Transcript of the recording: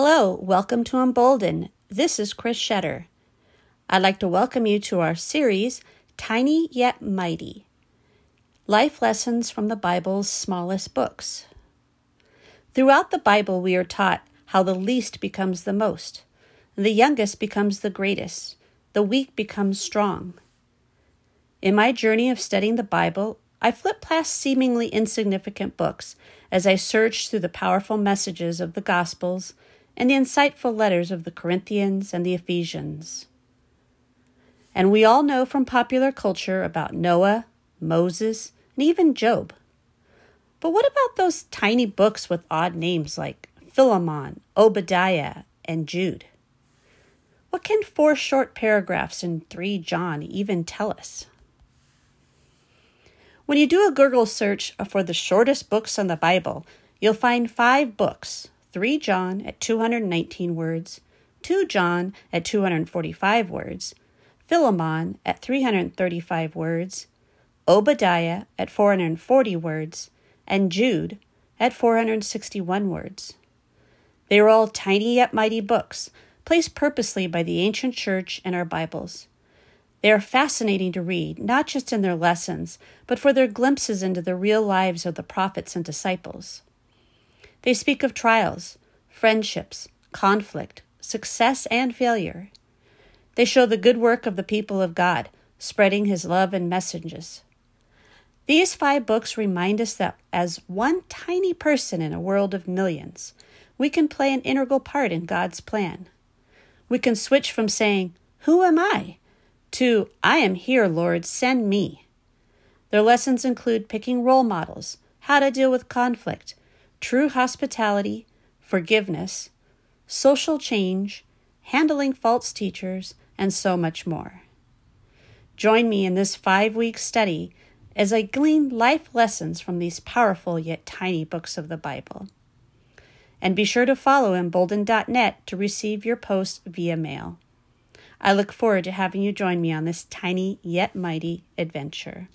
Hello, welcome to Embolden. This is Chris Shetter. I'd like to welcome you to our series, Tiny Yet Mighty Life Lessons from the Bible's Smallest Books. Throughout the Bible, we are taught how the least becomes the most, the youngest becomes the greatest, the weak becomes strong. In my journey of studying the Bible, I flip past seemingly insignificant books as I search through the powerful messages of the Gospels and the insightful letters of the Corinthians and the Ephesians. And we all know from popular culture about Noah, Moses, and even Job. But what about those tiny books with odd names like Philemon, Obadiah, and Jude? What can four short paragraphs in 3 John even tell us? When you do a Google search for the shortest books on the Bible, you'll find five books 3 John at 219 words, 2 John at 245 words, Philemon at 335 words, Obadiah at 440 words, and Jude at 461 words. They are all tiny yet mighty books, placed purposely by the ancient church in our Bibles. They are fascinating to read, not just in their lessons, but for their glimpses into the real lives of the prophets and disciples. They speak of trials, friendships, conflict, success, and failure. They show the good work of the people of God, spreading His love and messages. These five books remind us that as one tiny person in a world of millions, we can play an integral part in God's plan. We can switch from saying, Who am I? to I am here, Lord, send me. Their lessons include picking role models, how to deal with conflict, true hospitality, forgiveness, social change, handling false teachers, and so much more. Join me in this five week study as I glean life lessons from these powerful yet tiny books of the Bible. And be sure to follow embolden.net to receive your posts via mail. I look forward to having you join me on this tiny yet mighty adventure.